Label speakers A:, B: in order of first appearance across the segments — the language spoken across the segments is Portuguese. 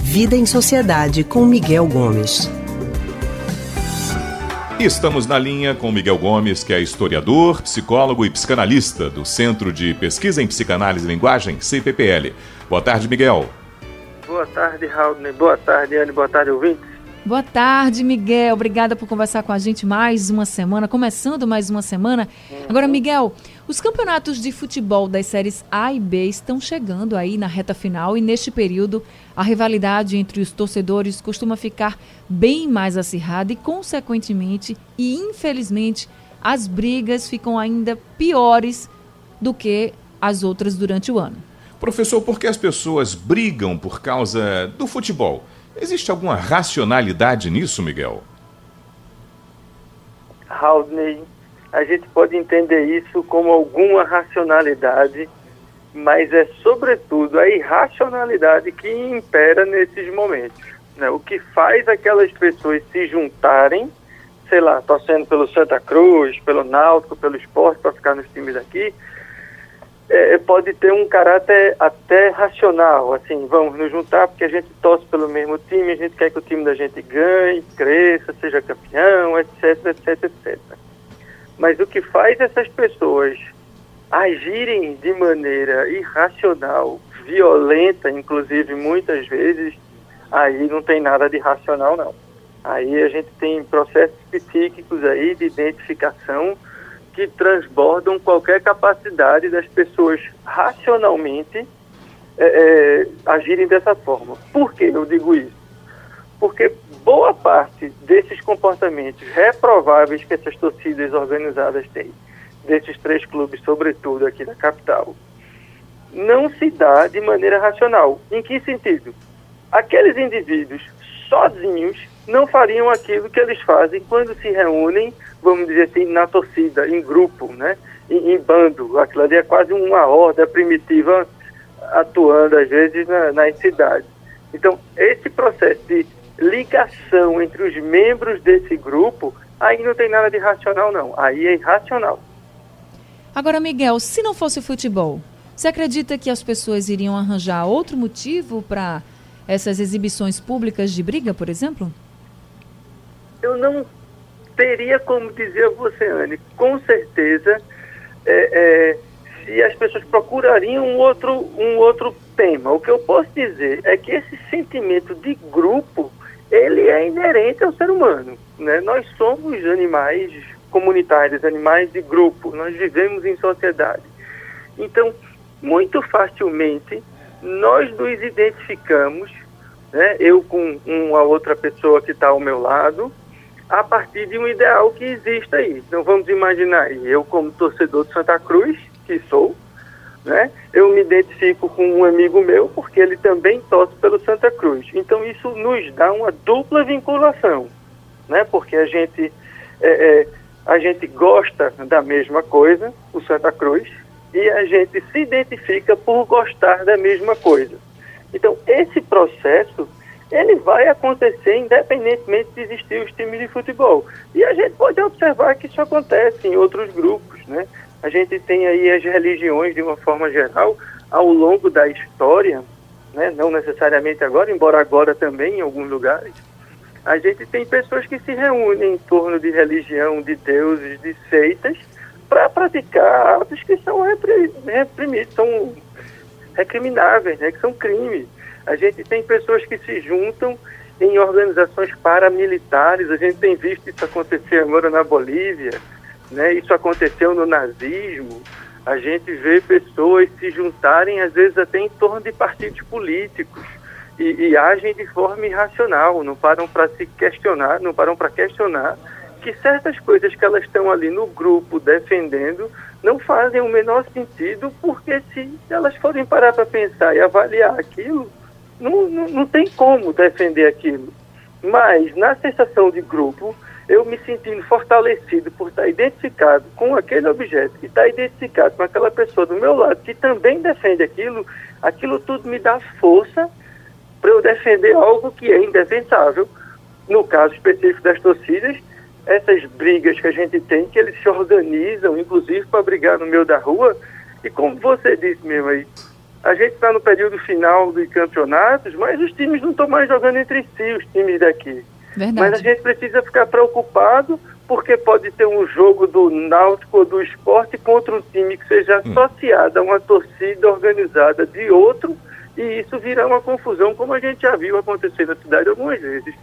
A: Vida em Sociedade com Miguel Gomes.
B: Estamos na linha com Miguel Gomes, que é historiador, psicólogo e psicanalista do Centro de Pesquisa em Psicanálise e Linguagem, CPPL. Boa tarde, Miguel.
C: Boa tarde, Raul. Boa tarde, Anne. Boa tarde, ouvintes.
D: Boa tarde, Miguel. Obrigada por conversar com a gente mais uma semana, começando mais uma semana. Agora, Miguel, os campeonatos de futebol das séries A e B estão chegando aí na reta final e neste período a rivalidade entre os torcedores costuma ficar bem mais acirrada e, consequentemente e infelizmente, as brigas ficam ainda piores do que as outras durante o ano.
B: Professor, por que as pessoas brigam por causa do futebol? Existe alguma racionalidade nisso, Miguel?
C: Haldney, a gente pode entender isso como alguma racionalidade, mas é sobretudo a irracionalidade que impera nesses momentos. Né? O que faz aquelas pessoas se juntarem, sei lá, torcendo pelo Santa Cruz, pelo Náutico, pelo esporte, para ficar nos times aqui, é, pode ter um caráter até racional, assim, vamos nos juntar porque a gente torce pelo mesmo time, a gente quer que o time da gente ganhe, cresça, seja campeão, etc, etc, etc. Mas o que faz essas pessoas agirem de maneira irracional, violenta, inclusive muitas vezes, aí não tem nada de racional não. Aí a gente tem processos psíquicos aí de identificação que transbordam qualquer capacidade das pessoas racionalmente é, é, agirem dessa forma. Por que eu digo isso? Porque boa parte desses comportamentos reprováveis que essas torcidas organizadas têm, desses três clubes, sobretudo aqui da capital, não se dá de maneira racional. Em que sentido? Aqueles indivíduos sozinhos não fariam aquilo que eles fazem quando se reúnem vamos dizer assim, na torcida, em grupo, né? em, em bando. Aquilo ali é quase uma horda primitiva atuando, às vezes, na, nas cidades. Então, esse processo de ligação entre os membros desse grupo, aí não tem nada de racional, não. Aí é irracional.
D: Agora, Miguel, se não fosse futebol, você acredita que as pessoas iriam arranjar outro motivo para essas exibições públicas de briga, por exemplo?
C: Eu não teria como dizer a você, Anne, com certeza, é, é, se as pessoas procurariam um outro, um outro tema. O que eu posso dizer é que esse sentimento de grupo, ele é inerente ao ser humano. Né? Nós somos animais comunitários, animais de grupo, nós vivemos em sociedade. Então, muito facilmente, nós nos identificamos, né? eu com uma outra pessoa que está ao meu lado, a partir de um ideal que existe aí. Então vamos imaginar aí, eu como torcedor de Santa Cruz, que sou, né, eu me identifico com um amigo meu porque ele também torce pelo Santa Cruz. Então isso nos dá uma dupla vinculação, né, porque a gente, é, é, a gente gosta da mesma coisa, o Santa Cruz, e a gente se identifica por gostar da mesma coisa. Então esse processo ele vai acontecer independentemente de existir os times de futebol. E a gente pode observar que isso acontece em outros grupos, né? A gente tem aí as religiões de uma forma geral ao longo da história, né? Não necessariamente agora, embora agora também em alguns lugares. A gente tem pessoas que se reúnem em torno de religião, de deuses, de seitas, para praticar atos que são reprimidos, são recrimináveis, né? Que são crimes. A gente tem pessoas que se juntam em organizações paramilitares, a gente tem visto isso acontecer agora na Bolívia, né? isso aconteceu no nazismo, a gente vê pessoas se juntarem, às vezes até em torno de partidos políticos, e, e agem de forma irracional, não param para se questionar, não param para questionar que certas coisas que elas estão ali no grupo defendendo não fazem o menor sentido, porque se elas forem parar para pensar e avaliar aquilo, não, não, não tem como defender aquilo. Mas, na sensação de grupo, eu me sentindo fortalecido por estar identificado com aquele objeto e estar identificado com aquela pessoa do meu lado que também defende aquilo, aquilo tudo me dá força para eu defender algo que é indefensável. No caso específico das torcidas, essas brigas que a gente tem, que eles se organizam, inclusive para brigar no meio da rua, e como você disse mesmo aí, a gente está no período final dos campeonatos, mas os times não estão mais jogando entre si, os times daqui.
D: Verdade.
C: Mas a gente precisa ficar preocupado porque pode ter um jogo do Náutico ou do esporte contra um time que seja
B: Hum.
C: associado a uma torcida organizada de outro e isso virar uma confusão, como a gente já viu acontecer na cidade algumas vezes.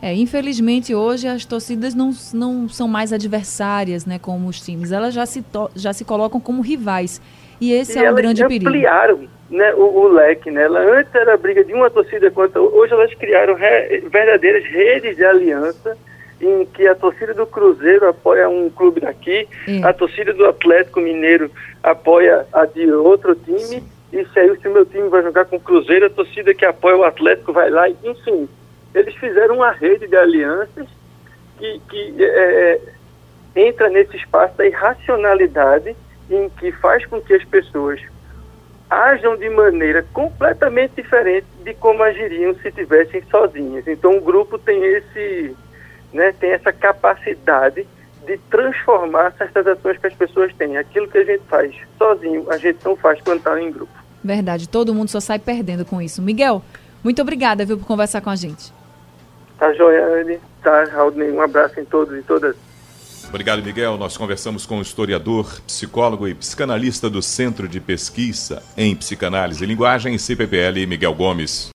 D: É, infelizmente hoje as torcidas não, não são mais adversárias, né, como os times. Elas já se, já se colocam como rivais. E esse
C: e
D: é o
C: elas
D: grande perigo.
C: ampliaram né, o, o leque. Né? Ela, antes era briga de uma torcida contra. Hoje elas criaram re- verdadeiras redes de aliança em que a torcida do Cruzeiro apoia um clube daqui,
D: É.
C: a torcida do Atlético Mineiro apoia a de outro time, e se aí se o meu time vai jogar com o Cruzeiro, a torcida que apoia o Atlético vai lá, e, enfim. Eles fizeram uma rede de alianças que, que é, entra nesse espaço da irracionalidade em que faz com que as pessoas ajam de maneira completamente diferente de como agiriam se tivessem sozinhas. Então o grupo tem esse, né, tem essa capacidade de transformar certas ações que as pessoas têm. Aquilo que a gente faz sozinho, a gente não faz quando está em grupo.
D: Verdade, todo mundo só sai perdendo com isso. Miguel, muito obrigada, viu, por conversar com a gente.
C: Tá, Joiane? Tá, Raul, um abraço em todos e todas.
B: Obrigado, Miguel. Nós conversamos com o historiador, psicólogo e psicanalista do Centro de Pesquisa em Psicanálise e Linguagem, CPPL, Miguel Gomes.